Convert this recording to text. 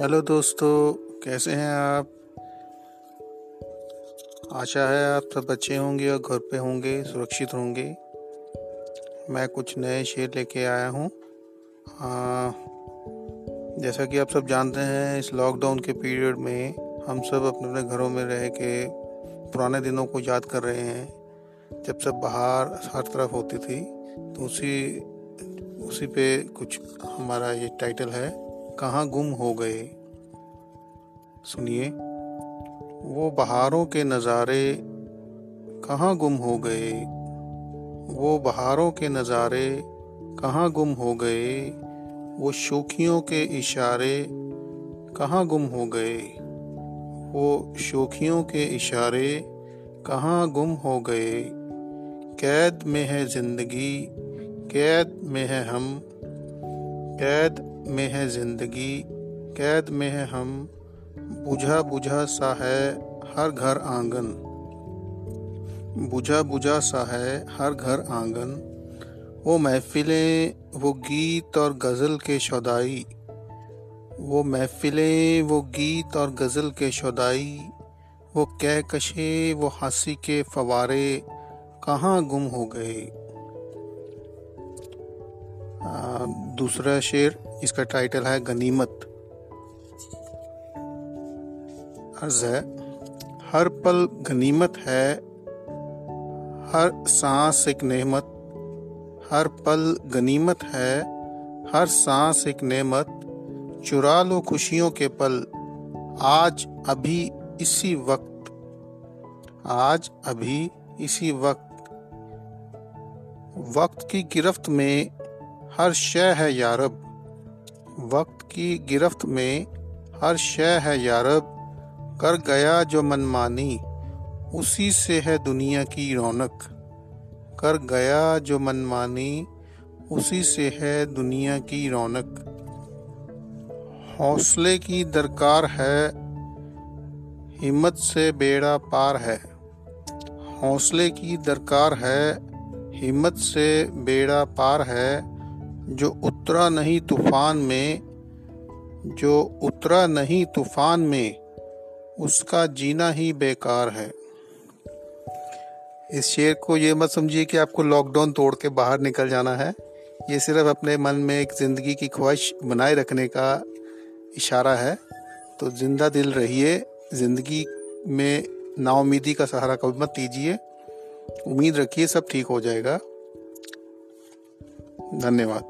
Hello दोस्तों, कैसे हैं आप? आशा है आप सब अच्छे होंगे और घर पे होंगे, सुरक्षित होंगे। मैं कुछ नए शेर लेके आया हूँ। जैसा कि आप सब जानते हैं, इस लॉकडाउन के पीरियड में हम सब अपने अपने घरों में रह के पुराने दिनों को याद कर रहे हैं। जब सब बाहर हर तरफ़ होती थी तो उसी उसी पे कुछ हमारा ये टाइटल है कहाँ गुम हो गए? सुनिए, वो बहारों के नज़ारे कहाँ गुम हो गए? वो बहारों के नज़ारे कहाँ गुम हो गए? वो शोखियों के इशारे कहाँ गुम हो गए? वो शोखियों के इशारे कहाँ गुम हो गए? कैद में है ज़िंदगी, कैद में है हम। कैद में है ज़िंदगी, कैद में है हम, बुझा बुझा सा है हर घर आँगन। बुझा बुझा सा है हर घर आँगन। वो महफिलें, वो गीत और गज़ल के शौदाई। वो महफिलें, वो गीत और गज़ल के शौदाई। वो कहकशे, वो हँसी के फवारे कहाँ गुम हो गए? दूसरा शेर, इसका टाइटल है गनीमत। अर्ज़ है, हर पल गनीमत है, हर सांस एक नेमत हर पल गनीमत है, हर सांस एक नेमत चुरा लो खुशियों के पल, आज, अभी, इसी वक्त। आज, अभी, इसी वक्त। वक्त की गिरफ्त में हर शय है यारब वक्त की गिरफ्त में हर शय है यारब कर गया जो मनमानी उसी से है दुनिया की रौनक। कर गया जो मनमानी उसी से है दुनिया की रौनक। हौसले की दरकार है, हिम्मत से बेड़ा पार है। हौसले की दरकार है, हिम्मत से बेड़ा पार है। जो उतरा नहीं तूफ़ान में, जो उतरा नहीं तूफ़ान में, उसका जीना ही बेकार है। इस शेर को ये मत समझिए कि आपको लॉकडाउन तोड़ के बाहर निकल जाना है। ये सिर्फ़ अपने मन में एक ज़िंदगी की ख्वाहिश बनाए रखने का इशारा है। तो ज़िंदा दिल रहिए, ज़िंदगी में नाउमीदी का सहारा कभी मत लीजिए। उम्मीद रखिए सब ठीक हो जाएगा। 残念は